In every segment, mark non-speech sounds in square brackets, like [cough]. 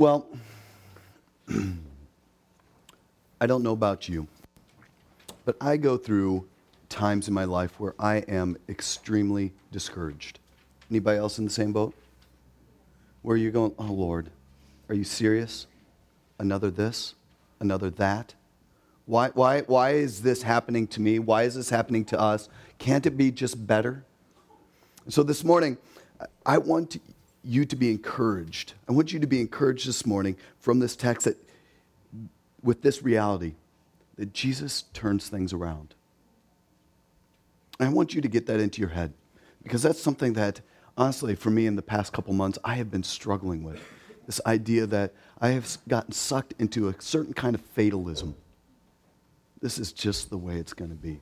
Well, [clears throat] I don't know about you, but I go through times in my life where I am extremely discouraged. Anybody else in the same boat? Where are you're going, oh Lord, are you serious? Another this? Another that? Why, why, why is this happening to me? Why is this happening to us? Can't it be just better? So this morning, I want you to be encouraged. I want you to be encouraged this morning from this text that, with this reality that Jesus turns things around. And I want you to get that into your head because that's something that, honestly, for me in the past couple months, I have been struggling with. This idea that I have gotten sucked into a certain kind of fatalism. This is just the way it's going to be.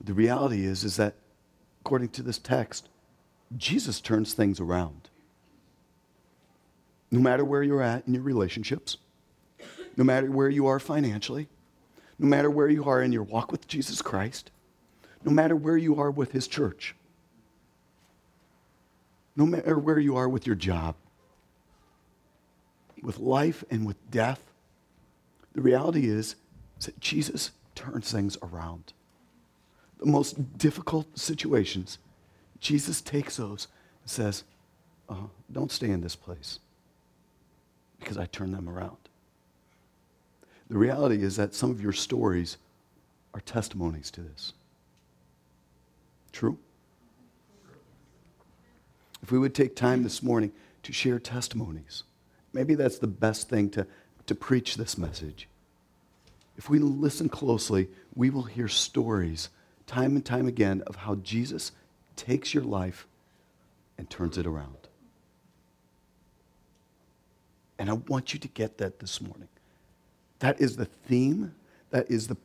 The reality is, is that according to this text, Jesus turns things around. No matter where you're at in your relationships, no matter where you are financially, no matter where you are in your walk with Jesus Christ, no matter where you are with His church, no matter where you are with your job, with life and with death, the reality is, is that Jesus turns things around. The most difficult situations, Jesus takes those and says, uh, Don't stay in this place because I turn them around. The reality is that some of your stories are testimonies to this. True? If we would take time this morning to share testimonies, maybe that's the best thing to, to preach this message. If we listen closely, we will hear stories time and time again of how Jesus takes your life and turns it around. And I want you to get that this morning. That is the theme, that is the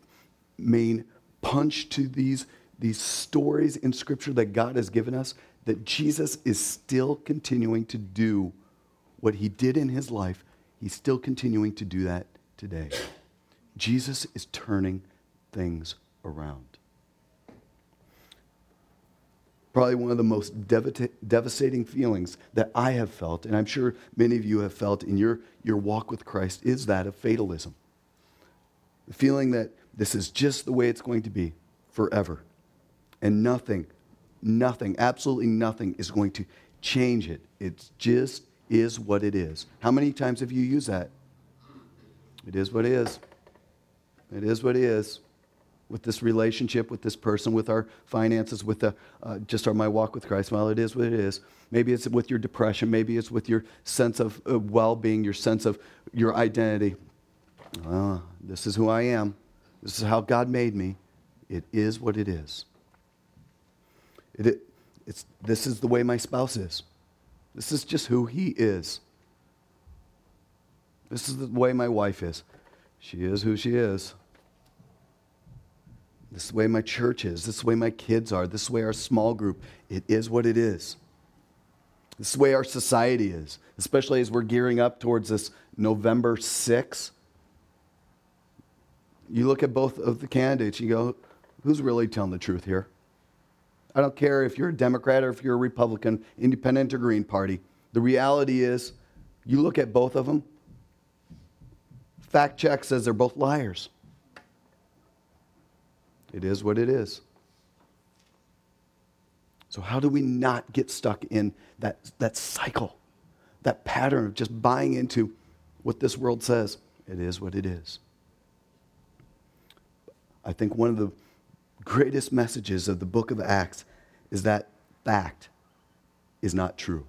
main punch to these, these stories in Scripture that God has given us, that Jesus is still continuing to do what he did in his life. He's still continuing to do that today. Jesus is turning things around probably one of the most devastating feelings that I have felt, and I'm sure many of you have felt in your, your walk with Christ, is that of fatalism. The feeling that this is just the way it's going to be forever. And nothing, nothing, absolutely nothing is going to change it. It just is what it is. How many times have you used that? It is what it is. It is what it is with this relationship with this person, with our finances, with the, uh, just our, my walk with Christ. Well, it is what it is. Maybe it's with your depression. Maybe it's with your sense of uh, well being, your sense of your identity. This is who I am. This is how God made me. It is what it is. It, it, it's, this is the way my spouse is. This is just who he is. This is the way my wife is. She is who she is. This is the way my church is. This is the way my kids are. This is the way our small group. It is what it is. This is the way our society is, especially as we're gearing up towards this November 6th. You look at both of the candidates, you go, who's really telling the truth here? I don't care if you're a Democrat or if you're a Republican, Independent or Green Party. The reality is, you look at both of them, fact check says they're both liars. It is what it is. So, how do we not get stuck in that, that cycle, that pattern of just buying into what this world says? It is what it is. I think one of the greatest messages of the book of Acts is that fact is not true.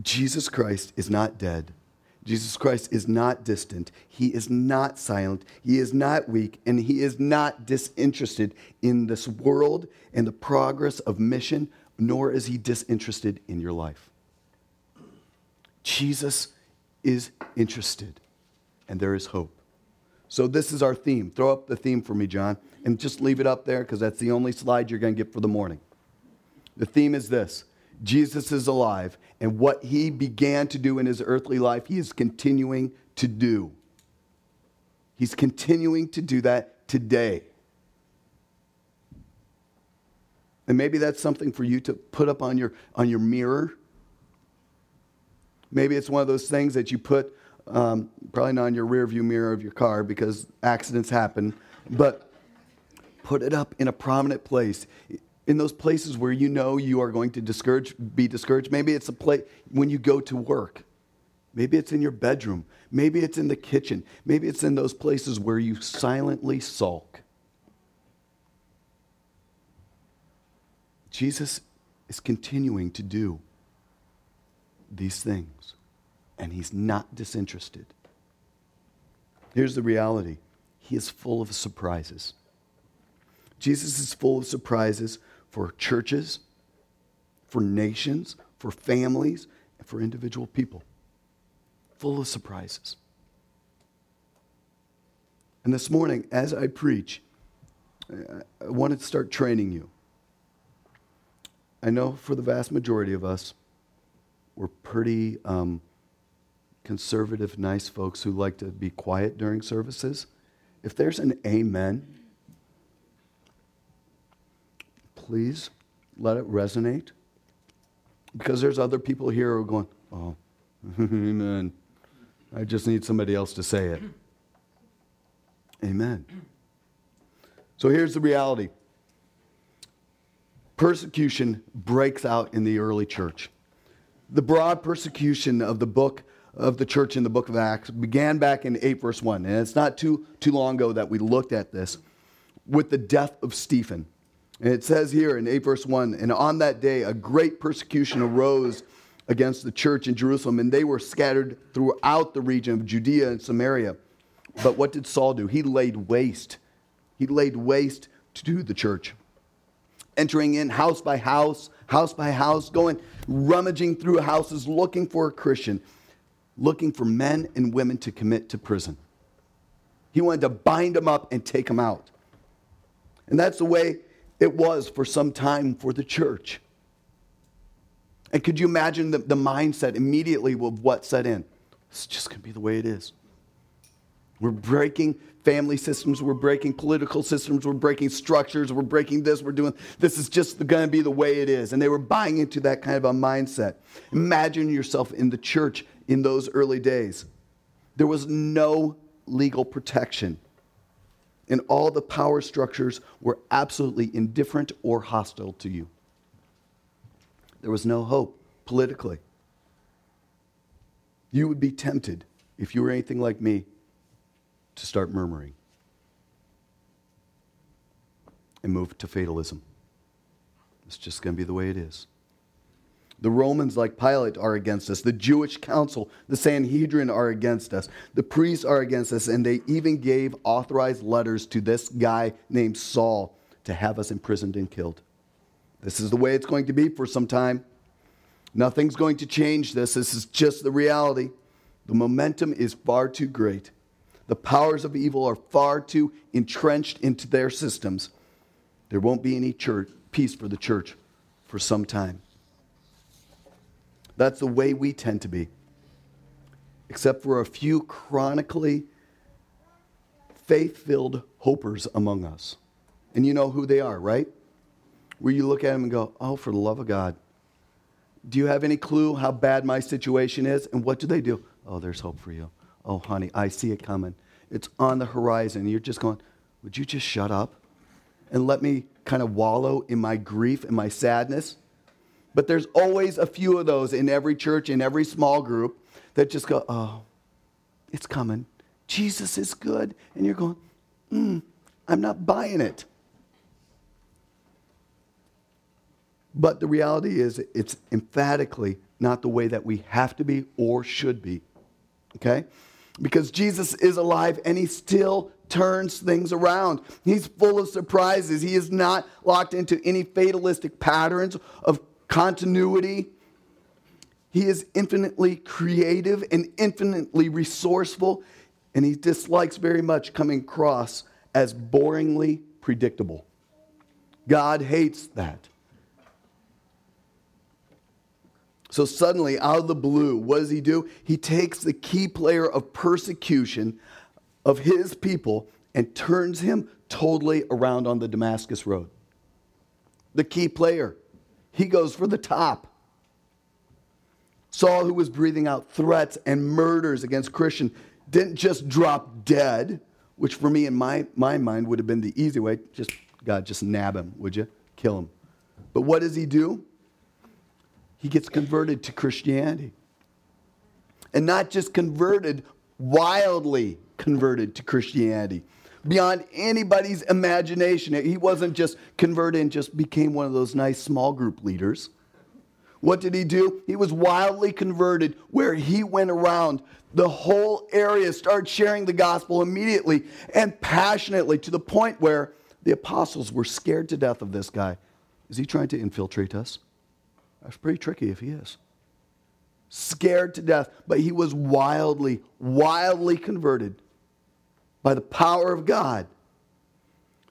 Jesus Christ is not dead. Jesus Christ is not distant. He is not silent. He is not weak. And he is not disinterested in this world and the progress of mission, nor is he disinterested in your life. Jesus is interested, and there is hope. So, this is our theme. Throw up the theme for me, John, and just leave it up there because that's the only slide you're going to get for the morning. The theme is this Jesus is alive, and what he began to do in his earthly life, he is continuing to do. He's continuing to do that today. And maybe that's something for you to put up on your, on your mirror Maybe it's one of those things that you put, um, probably not in your rear view mirror of your car because accidents happen, but put it up in a prominent place. In those places where you know you are going to discourage, be discouraged. Maybe it's a place when you go to work. Maybe it's in your bedroom. Maybe it's in the kitchen. Maybe it's in those places where you silently sulk. Jesus is continuing to do these things, and he's not disinterested. Here's the reality He is full of surprises. Jesus is full of surprises for churches, for nations, for families, and for individual people. Full of surprises. And this morning, as I preach, I wanted to start training you. I know for the vast majority of us, we're pretty um, conservative, nice folks who like to be quiet during services. If there's an amen, please let it resonate. Because there's other people here who are going, oh, [laughs] amen. I just need somebody else to say it. Amen. So here's the reality persecution breaks out in the early church. The broad persecution of the book of the church in the book of Acts began back in 8 verse 1. And it's not too, too long ago that we looked at this with the death of Stephen. And it says here in 8 verse 1 And on that day, a great persecution arose against the church in Jerusalem, and they were scattered throughout the region of Judea and Samaria. But what did Saul do? He laid waste. He laid waste to the church entering in house by house, house by house, going rummaging through houses looking for a Christian, looking for men and women to commit to prison. He wanted to bind them up and take them out. And that's the way it was for some time for the church. And could you imagine the, the mindset immediately of what set in? It's just going to be the way it is. We're breaking family systems, we're breaking political systems, we're breaking structures, we're breaking this, we're doing this is just going to be the way it is. And they were buying into that kind of a mindset. Imagine yourself in the church in those early days. There was no legal protection. And all the power structures were absolutely indifferent or hostile to you. There was no hope politically. You would be tempted, if you were anything like me, to start murmuring and move to fatalism. It's just going to be the way it is. The Romans, like Pilate, are against us. The Jewish council, the Sanhedrin, are against us. The priests are against us. And they even gave authorized letters to this guy named Saul to have us imprisoned and killed. This is the way it's going to be for some time. Nothing's going to change this. This is just the reality. The momentum is far too great. The powers of evil are far too entrenched into their systems. There won't be any church, peace for the church for some time. That's the way we tend to be, except for a few chronically faith filled hopers among us. And you know who they are, right? Where you look at them and go, oh, for the love of God. Do you have any clue how bad my situation is? And what do they do? Oh, there's hope for you. Oh, honey, I see it coming. It's on the horizon. You're just going, Would you just shut up and let me kind of wallow in my grief and my sadness? But there's always a few of those in every church, in every small group that just go, Oh, it's coming. Jesus is good. And you're going, mm, I'm not buying it. But the reality is, it's emphatically not the way that we have to be or should be. Okay? because Jesus is alive and he still turns things around. He's full of surprises. He is not locked into any fatalistic patterns of continuity. He is infinitely creative and infinitely resourceful, and he dislikes very much coming across as boringly predictable. God hates that. So suddenly, out of the blue, what does he do? He takes the key player of persecution of his people and turns him totally around on the Damascus Road. The key player. He goes for the top. Saul, who was breathing out threats and murders against Christian, didn't just drop dead, which for me in my, my mind would have been the easy way. Just, God, just nab him, would you? Kill him. But what does he do? He gets converted to Christianity. And not just converted, wildly converted to Christianity. Beyond anybody's imagination. He wasn't just converted and just became one of those nice small group leaders. What did he do? He was wildly converted where he went around the whole area, started sharing the gospel immediately and passionately to the point where the apostles were scared to death of this guy. Is he trying to infiltrate us? That's pretty tricky if he is. Scared to death, but he was wildly, wildly converted by the power of God.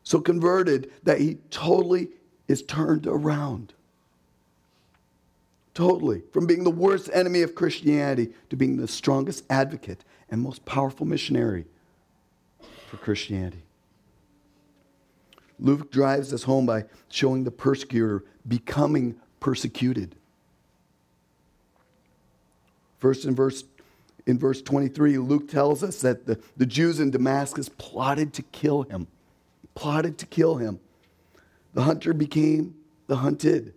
So converted that he totally is turned around. Totally. From being the worst enemy of Christianity to being the strongest advocate and most powerful missionary for Christianity. Luke drives us home by showing the persecutor becoming persecuted. First in verse in verse 23, Luke tells us that the, the Jews in Damascus plotted to kill him. Plotted to kill him. The hunter became the hunted.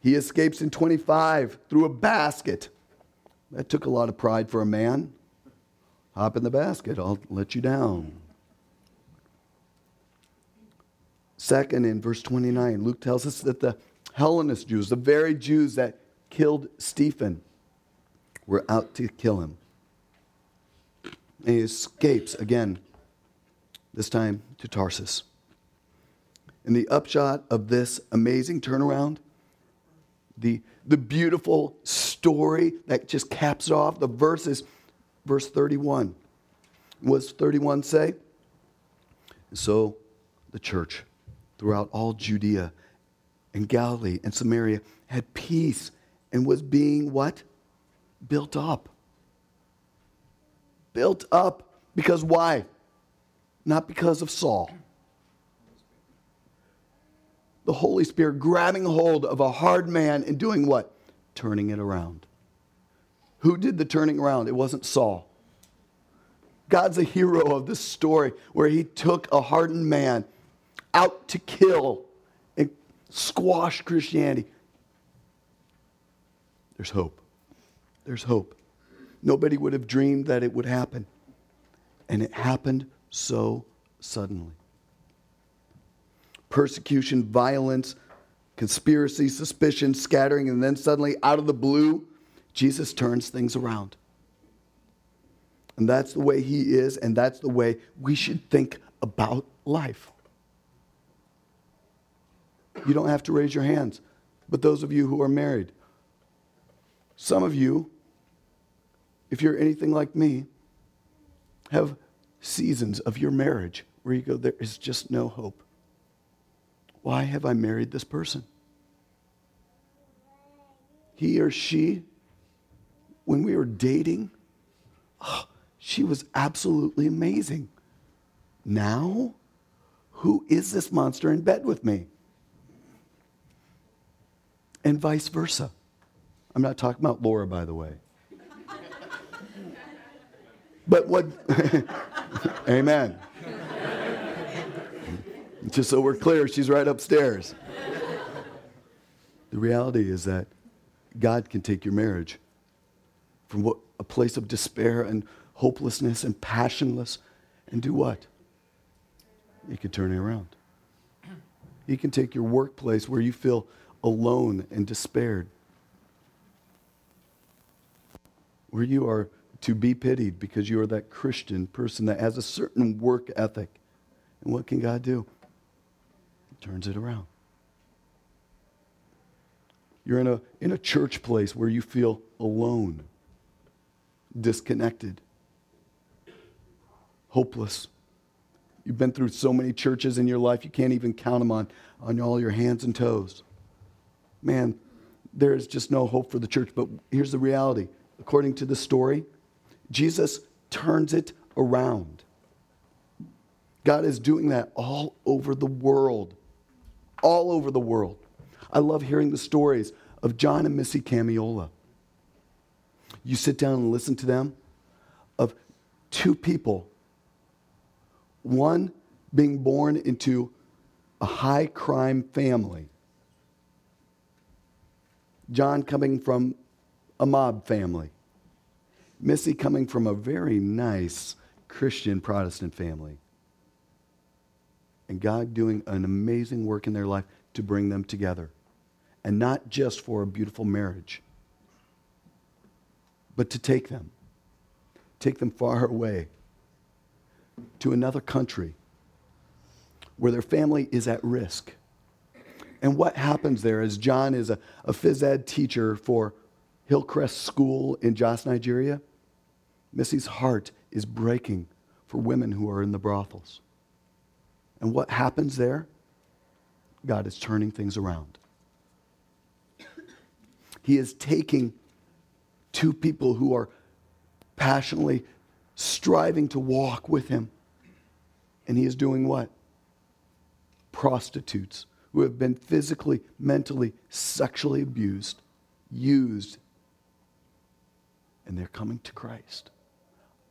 He escapes in 25 through a basket. That took a lot of pride for a man. Hop in the basket, I'll let you down. Second, in verse 29, Luke tells us that the Hellenist Jews, the very Jews that killed Stephen, were out to kill him. And he escapes again, this time to Tarsus. And the upshot of this amazing turnaround the, the beautiful story that just caps off the verses, verse 31. Was 31 say? So the church throughout all Judea and Galilee and Samaria had peace and was being what? Built up. Built up. Because why? Not because of Saul the Holy Spirit grabbing hold of a hard man and doing what? Turning it around. Who did the turning around? It wasn't Saul. God's a hero of this story where he took a hardened man out to kill and squash Christianity. There's hope. There's hope. Nobody would have dreamed that it would happen. And it happened so suddenly persecution, violence, conspiracy, suspicion, scattering, and then suddenly, out of the blue, Jesus turns things around. And that's the way he is, and that's the way we should think about life. You don't have to raise your hands, but those of you who are married, some of you, if you're anything like me, have seasons of your marriage where you go, there is just no hope. Why have I married this person? He or she, when we were dating, oh, she was absolutely amazing. Now, who is this monster in bed with me? And vice versa. I'm not talking about Laura, by the way. But what, [laughs] amen. Just so we're clear, she's right upstairs. the reality is that God can take your marriage from what, a place of despair and hopelessness and passionless and do what? He can turn it around. He can take your workplace where you feel alone and despaired, where you are to be pitied because you are that Christian person that has a certain work ethic. And what can God do? He turns it around. You're in a, in a church place where you feel alone, disconnected, hopeless. You've been through so many churches in your life, you can't even count them on, on all your hands and toes. Man, there is just no hope for the church. But here's the reality according to the story, Jesus turns it around. God is doing that all over the world all over the world. I love hearing the stories of John and Missy Camiola. you sit down and listen to them of two people, one being born into a high crime family, John coming from a mob family, Missy coming from a very nice Christian Protestant family. And God doing an amazing work in their life to bring them together. And not just for a beautiful marriage, but to take them, take them far away to another country where their family is at risk. And what happens there is John is a, a phys ed teacher for Hillcrest School in Jos, Nigeria. Missy's heart is breaking for women who are in the brothels. And what happens there? God is turning things around. He is taking two people who are passionately striving to walk with Him. And He is doing what? Prostitutes who have been physically, mentally, sexually abused, used, and they're coming to Christ.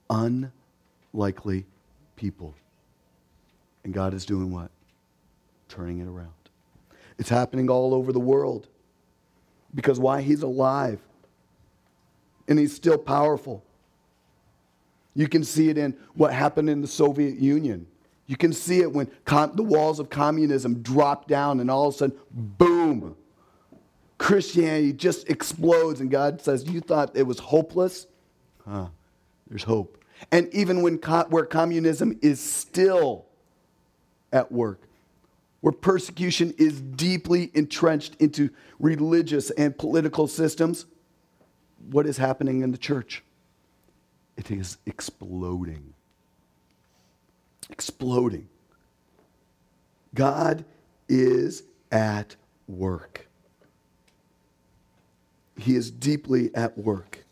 Unlikely people. And God is doing what? Turning it around. It's happening all over the world. Because why? He's alive. And he's still powerful. You can see it in what happened in the Soviet Union. You can see it when com- the walls of communism dropped down and all of a sudden, boom, Christianity just explodes. And God says, You thought it was hopeless? Huh, there's hope. And even when co- where communism is still at work, where persecution is deeply entrenched into religious and political systems, what is happening in the church? It is exploding. Exploding. God is at work. He is deeply at work.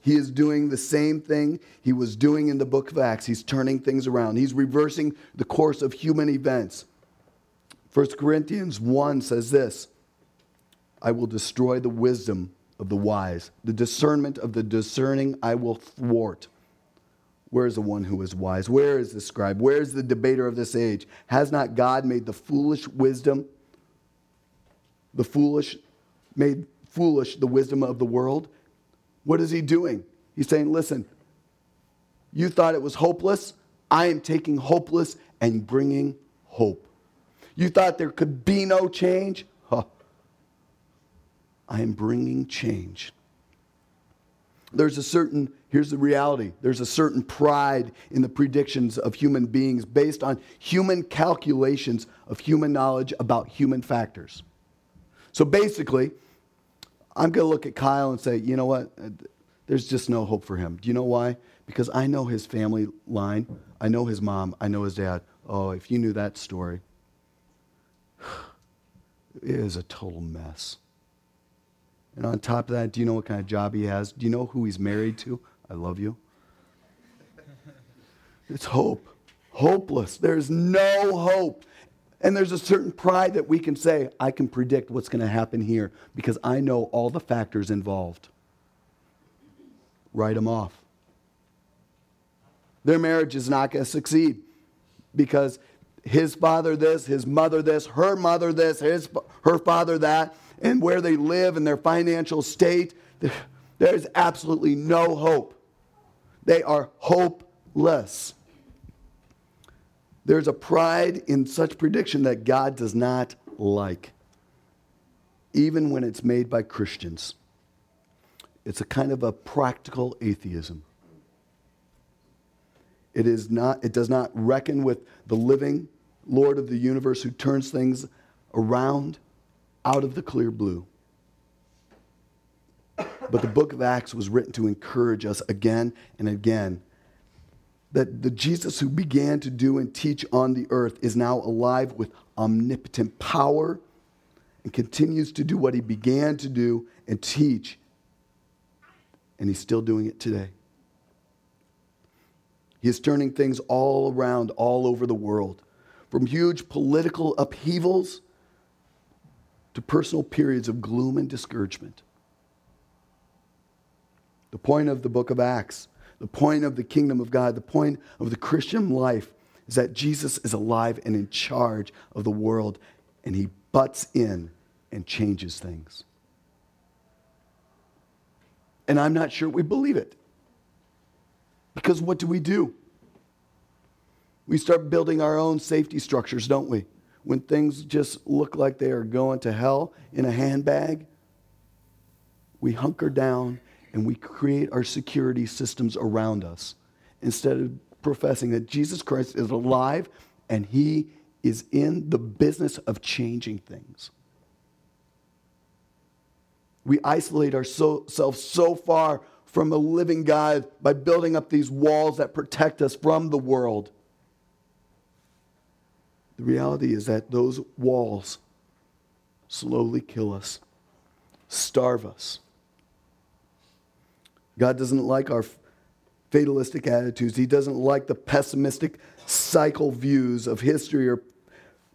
He is doing the same thing he was doing in the book of Acts. He's turning things around, he's reversing the course of human events. 1 Corinthians 1 says this I will destroy the wisdom of the wise, the discernment of the discerning I will thwart. Where is the one who is wise? Where is the scribe? Where is the debater of this age? Has not God made the foolish wisdom, the foolish, made foolish the wisdom of the world? What is he doing? He's saying, listen, you thought it was hopeless. I am taking hopeless and bringing hope. You thought there could be no change? Huh. I am bringing change. There's a certain, here's the reality there's a certain pride in the predictions of human beings based on human calculations of human knowledge about human factors. So basically, I'm going to look at Kyle and say, you know what? Uh, there's just no hope for him. Do you know why? Because I know his family line. I know his mom. I know his dad. Oh, if you knew that story, it is a total mess. And on top of that, do you know what kind of job he has? Do you know who he's married to? I love you. It's hope. Hopeless. There's no hope. And there's a certain pride that we can say, I can predict what's going to happen here because I know all the factors involved. Write them off. Their marriage is not going to succeed because his father this, his mother this, her mother this, his, her father that, and where they live and their financial state, there is absolutely no hope. They are hopeless. There's a pride in such prediction that God does not like, even when it's made by Christians. It's a kind of a practical atheism. It, is not, it does not reckon with the living Lord of the universe who turns things around out of the clear blue. But the book of Acts was written to encourage us again and again that the Jesus who began to do and teach on the earth is now alive with omnipotent power and continues to do what he began to do and teach. And he's still doing it today. He is turning things all around, all over the world, from huge political upheavals to personal periods of gloom and discouragement. The point of the book of Acts, the point of the kingdom of God, the point of the Christian life is that Jesus is alive and in charge of the world, and he butts in and changes things. And I'm not sure we believe it. Because what do we do? We start building our own safety structures, don't we? When things just look like they are going to hell in a handbag, we hunker down and we create our security systems around us instead of professing that Jesus Christ is alive and he is in the business of changing things. We isolate ourselves so far from the living God by building up these walls that protect us from the world. The reality is that those walls slowly kill us, starve us. God doesn't like our fatalistic attitudes. He doesn't like the pessimistic cycle views of history or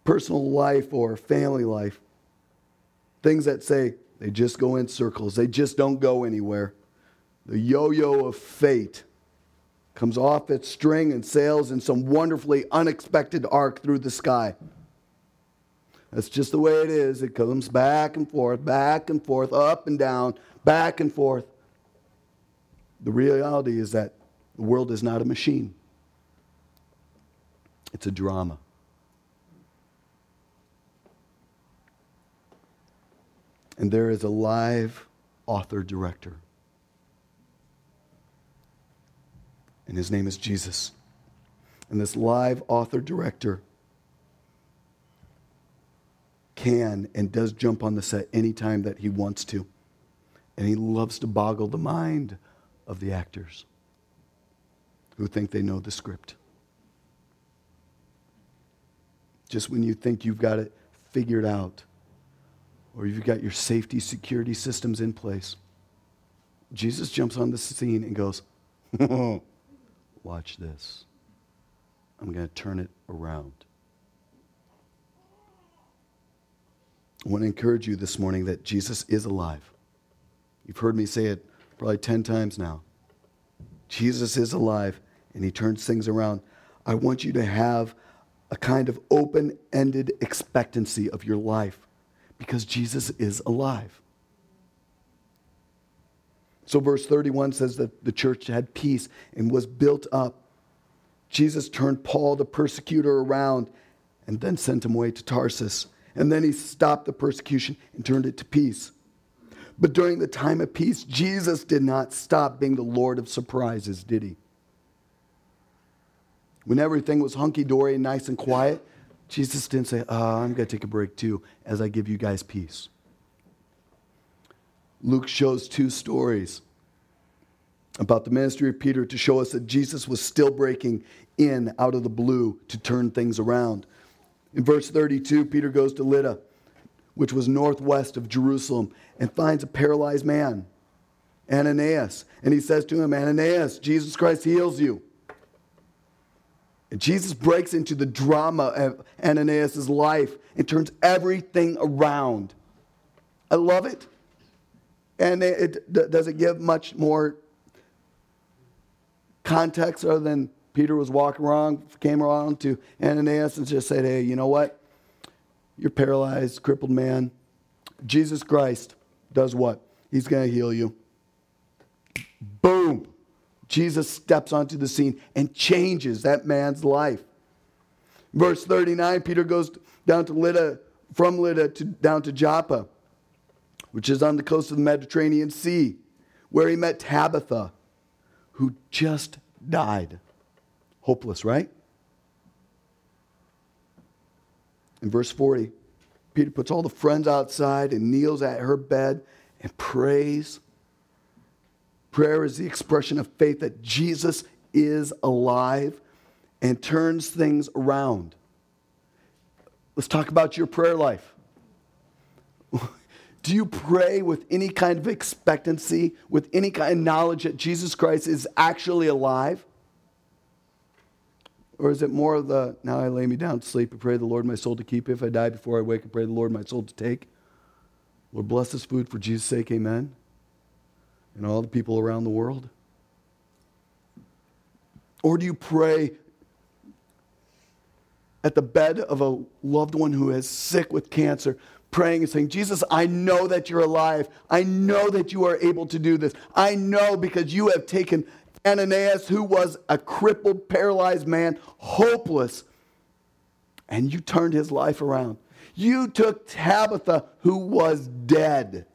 personal life or family life. Things that say they just go in circles, they just don't go anywhere. The yo yo of fate comes off its string and sails in some wonderfully unexpected arc through the sky. That's just the way it is. It comes back and forth, back and forth, up and down, back and forth. The reality is that the world is not a machine, it's a drama. And there is a live author director. And his name is Jesus. And this live author director can and does jump on the set anytime that he wants to. And he loves to boggle the mind of the actors who think they know the script. Just when you think you've got it figured out, or you've got your safety security systems in place, Jesus jumps on the scene and goes, [laughs] Watch this. I'm going to turn it around. I want to encourage you this morning that Jesus is alive. You've heard me say it probably 10 times now. Jesus is alive and he turns things around. I want you to have a kind of open ended expectancy of your life because Jesus is alive. So, verse 31 says that the church had peace and was built up. Jesus turned Paul, the persecutor, around and then sent him away to Tarsus. And then he stopped the persecution and turned it to peace. But during the time of peace, Jesus did not stop being the Lord of surprises, did he? When everything was hunky dory and nice and quiet, Jesus didn't say, oh, I'm going to take a break too as I give you guys peace. Luke shows two stories about the ministry of Peter to show us that Jesus was still breaking in out of the blue to turn things around. In verse 32, Peter goes to Lydda, which was northwest of Jerusalem, and finds a paralyzed man, Ananias. And he says to him, Ananias, Jesus Christ heals you. And Jesus breaks into the drama of Ananias' life and turns everything around. I love it. And it, it doesn't give much more context other than Peter was walking around, came around to Ananias and just said, Hey, you know what? You're paralyzed, crippled man. Jesus Christ does what? He's going to heal you. Boom. Jesus steps onto the scene and changes that man's life. Verse 39, Peter goes down to Lydda, from Lydda to, down to Joppa, which is on the coast of the Mediterranean Sea, where he met Tabitha, who just died. Hopeless, right? In verse 40, Peter puts all the friends outside and kneels at her bed and prays Prayer is the expression of faith that Jesus is alive and turns things around. Let's talk about your prayer life. [laughs] Do you pray with any kind of expectancy, with any kind of knowledge that Jesus Christ is actually alive? Or is it more of the, now I lay me down to sleep and pray the Lord my soul to keep? If I die before I wake, and pray the Lord my soul to take? Lord, bless this food for Jesus' sake, amen. and all the people around the world? Or do you pray at the bed of a loved one who is sick with cancer, praying and saying, Jesus, I know that you're alive. I know that you are able to do this. I know because you have taken Ananias, who was a crippled, paralyzed man, hopeless, and you turned his life around. You took Tabitha, who was dead.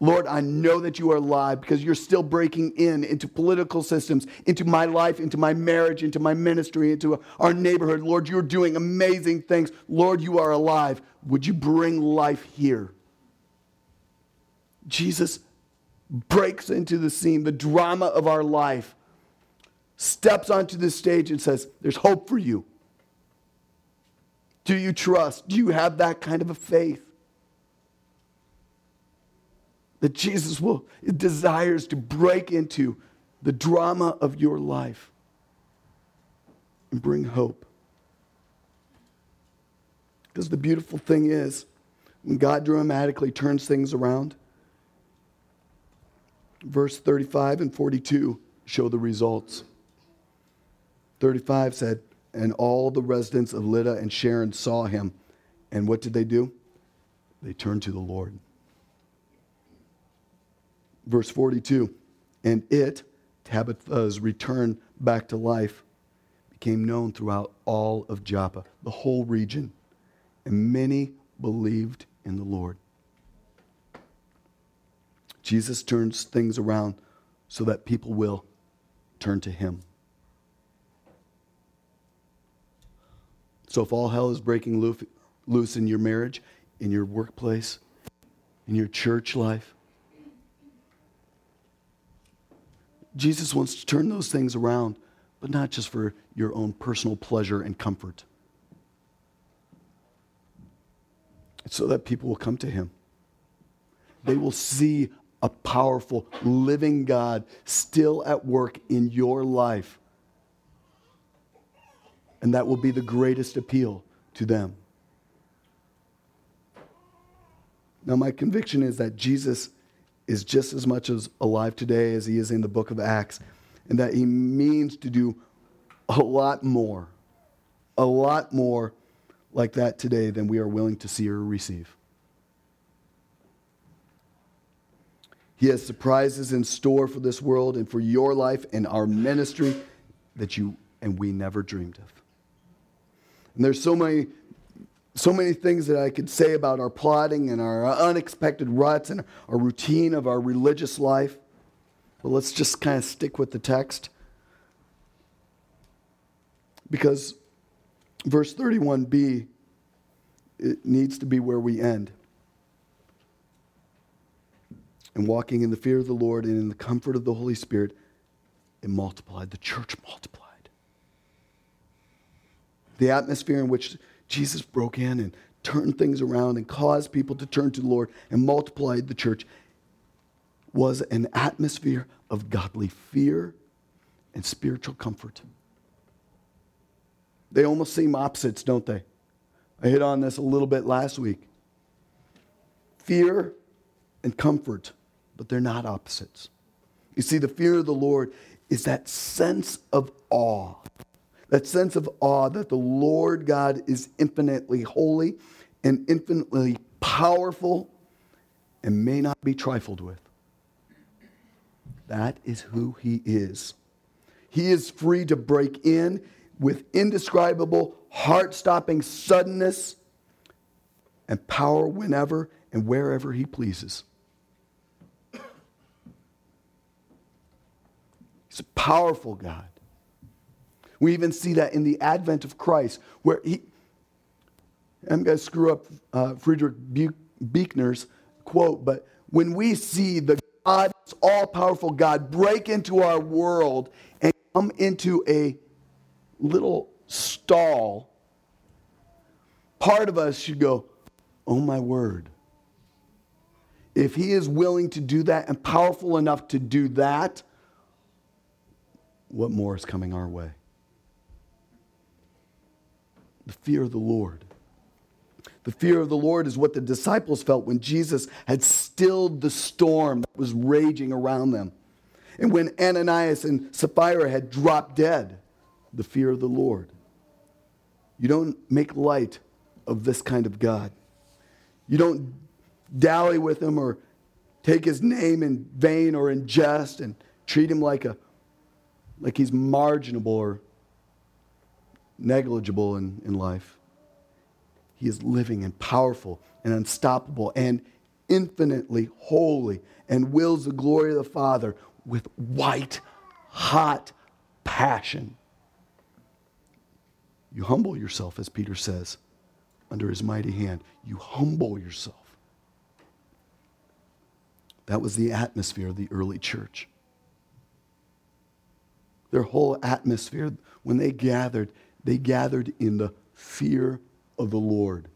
Lord, I know that you are alive because you're still breaking in into political systems, into my life, into my marriage, into my ministry, into our neighborhood. Lord, you're doing amazing things. Lord, you are alive. Would you bring life here? Jesus breaks into the scene, the drama of our life, steps onto the stage and says, There's hope for you. Do you trust? Do you have that kind of a faith? That Jesus will desires to break into the drama of your life and bring hope. Because the beautiful thing is, when God dramatically turns things around, verse 35 and 42 show the results. 35 said, And all the residents of Lydda and Sharon saw him. And what did they do? They turned to the Lord. Verse 42 And it, Tabitha's return back to life, became known throughout all of Joppa, the whole region. And many believed in the Lord. Jesus turns things around so that people will turn to him. So if all hell is breaking loose in your marriage, in your workplace, in your church life, Jesus wants to turn those things around, but not just for your own personal pleasure and comfort. It's so that people will come to him. They will see a powerful, living God still at work in your life. And that will be the greatest appeal to them. Now, my conviction is that Jesus is just as much as alive today as he is in the book of Acts, and that he means to do a lot more, a lot more like that today than we are willing to see or receive. He has surprises in store for this world and for your life and our ministry that you and we never dreamed of. And there's so many so many things that I could say about our plotting and our unexpected ruts and our routine of our religious life. But let's just kind of stick with the text. Because verse 31b it needs to be where we end and walking in the fear of the Lord and in the comfort of the Holy Spirit, it multiplied. The church multiplied. The atmosphere in which Jesus broke in and turned things around and caused people to turn to the Lord and multiplied the church was an atmosphere of godly fear and spiritual comfort. They almost seem opposites, don't they? I hit on this a little bit last week. Fear and comfort but they're not opposites. You see, the fear of the Lord is that sense of awe, that sense of awe that the Lord God is infinitely holy and infinitely powerful and may not be trifled with. That is who he is. He is free to break in with indescribable, heart stopping suddenness and power whenever and wherever he pleases. He's a powerful God. We even see that in the advent of Christ, where he, I'm going to screw up uh, Frederick Buechner's quote, but when we see the God, all powerful God, break into our world and come into a little stall, part of us should go, Oh my word. If he is willing to do that and powerful enough to do that, what more is coming our way? The fear of the Lord. The fear of the Lord is what the disciples felt when Jesus had stilled the storm that was raging around them. And when Ananias and Sapphira had dropped dead, the fear of the Lord. You don't make light of this kind of God. You don't dally with him or take his name in vain or in jest and treat him like a like he's marginable or negligible in, in life. He is living and powerful and unstoppable and infinitely holy and wills the glory of the Father with white hot passion. You humble yourself, as Peter says, under his mighty hand. You humble yourself. That was the atmosphere of the early church. Their whole atmosphere, when they gathered, they gathered in the fear of the Lord.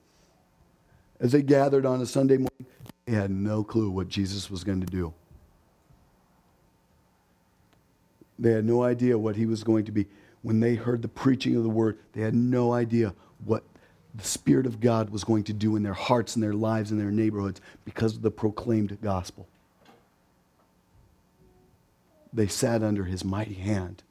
As they gathered on a Sunday morning, they had no clue what Jesus was going to do. They had no idea what he was going to be. When they heard the preaching of the word, they had no idea what the Spirit of God was going to do in their hearts and their lives and their neighborhoods because of the proclaimed gospel. They sat under his mighty hand.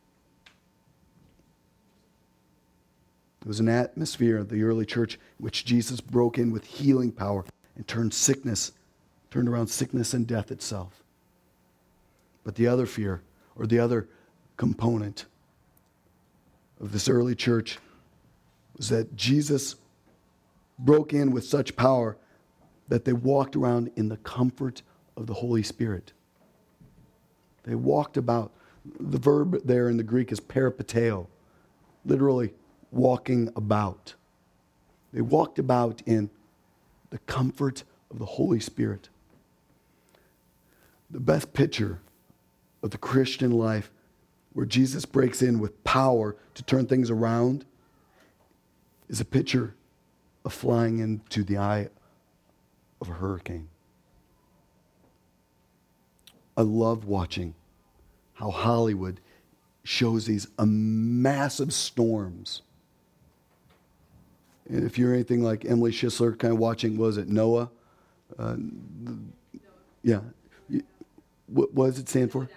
It was an atmosphere of the early church which Jesus broke in with healing power and turned sickness, turned around sickness and death itself. But the other fear, or the other component of this early church was that Jesus broke in with such power that they walked around in the comfort of the Holy Spirit. They walked about. The verb there in the Greek is peripateo, literally walking about. They walked about in the comfort of the Holy Spirit. The best picture of the Christian life where Jesus breaks in with power to turn things around is a picture of flying into the eye of a hurricane. I love watching how Hollywood shows these massive storms. And if you're anything like Emily Schisler, kind of watching, was it NOAA? Uh, yeah. What, what does it stand for?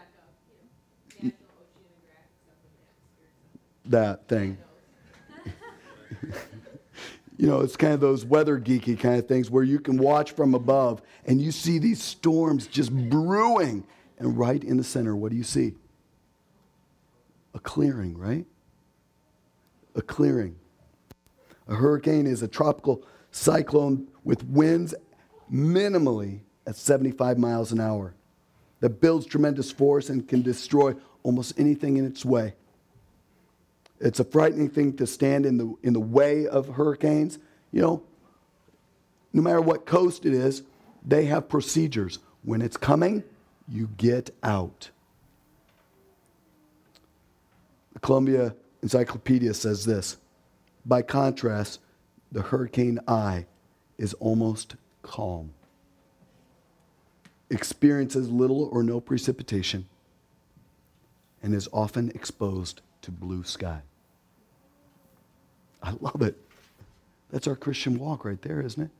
that thing. [laughs] you know, it's kind of those weather geeky kind of things where you can watch from above and you see these storms just brewing. And right in the center, what do you see? A clearing, right? A clearing. A hurricane is a tropical cyclone with winds minimally at 75 miles an hour that builds tremendous force and can destroy almost anything in its way. It's a frightening thing to stand in the, in the way of hurricanes. You know, no matter what coast it is, they have procedures. When it's coming, you get out. The Columbia Encyclopedia says this By contrast, the hurricane eye is almost calm, experiences little or no precipitation, and is often exposed to blue sky. I love it. That's our Christian walk right there, isn't it?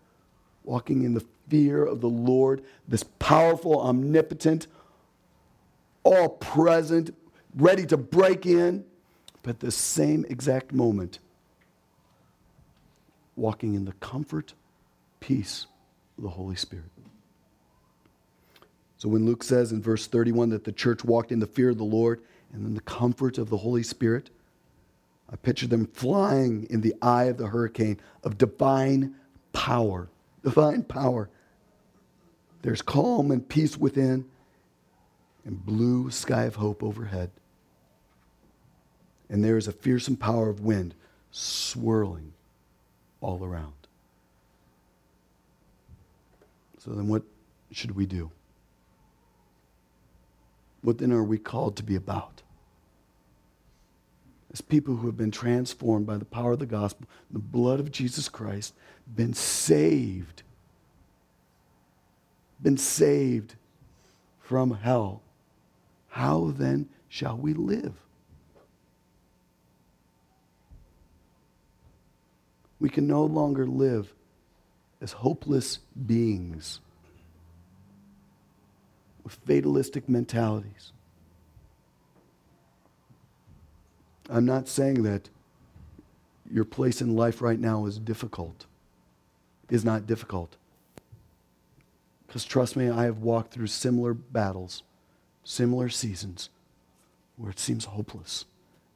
Walking in the fear of the Lord, this powerful, omnipotent, all present, ready to break in, but at the same exact moment, walking in the comfort, peace of the Holy Spirit. So when Luke says in verse 31 that the church walked in the fear of the Lord and in the comfort of the Holy Spirit, I picture them flying in the eye of the hurricane of divine power. Divine power. There's calm and peace within, and blue sky of hope overhead. And there is a fearsome power of wind swirling all around. So then, what should we do? What then are we called to be about? as people who have been transformed by the power of the gospel, the blood of Jesus Christ, been saved, been saved from hell, how then shall we live? We can no longer live as hopeless beings with fatalistic mentalities. I'm not saying that your place in life right now is difficult, is not difficult. Because trust me, I have walked through similar battles, similar seasons where it seems hopeless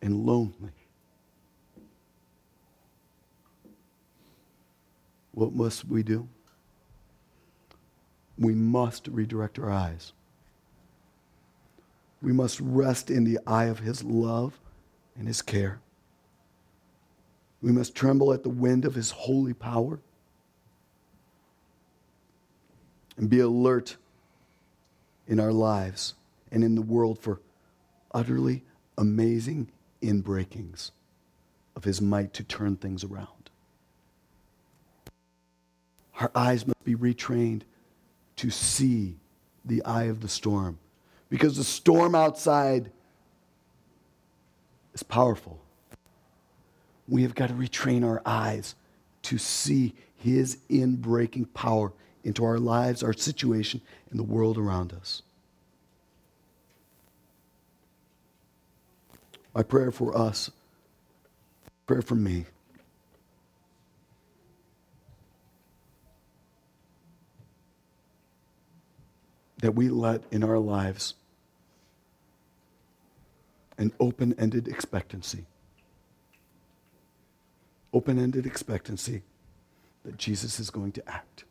and lonely. What must we do? We must redirect our eyes. We must rest in the eye of His love and His care. We must tremble at the wind of His holy power and be alert in our lives and in the world for utterly amazing inbreakings of his might to turn things around. Our eyes must be retrained to see the eye of the storm because the storm outside is powerful. We have got to retrain our eyes to see his inbreaking power into our lives, our situation, and the world around us. My prayer for us, prayer for me, that we let in our lives an open ended expectancy. Open ended expectancy that Jesus is going to act.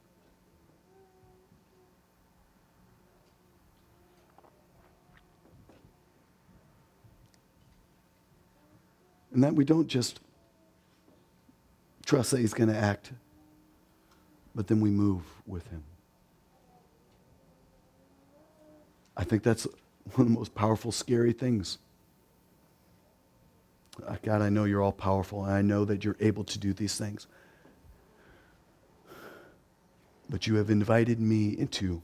And that we don't just trust that He's going to act, but then we move with Him. I think that's one of the most powerful, scary things. Uh, God, I know you're all powerful, and I know that you're able to do these things. But you have invited me into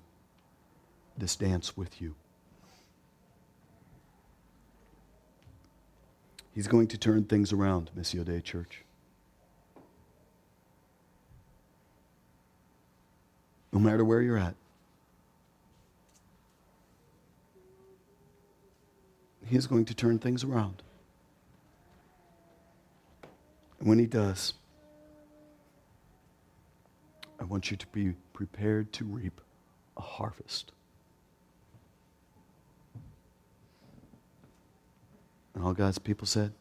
this dance with you. He's going to turn things around, Missio Dei Church. No matter where you're at. He is going to turn things around. And when He does, I want you to be prepared to reap a harvest. And all God's people said,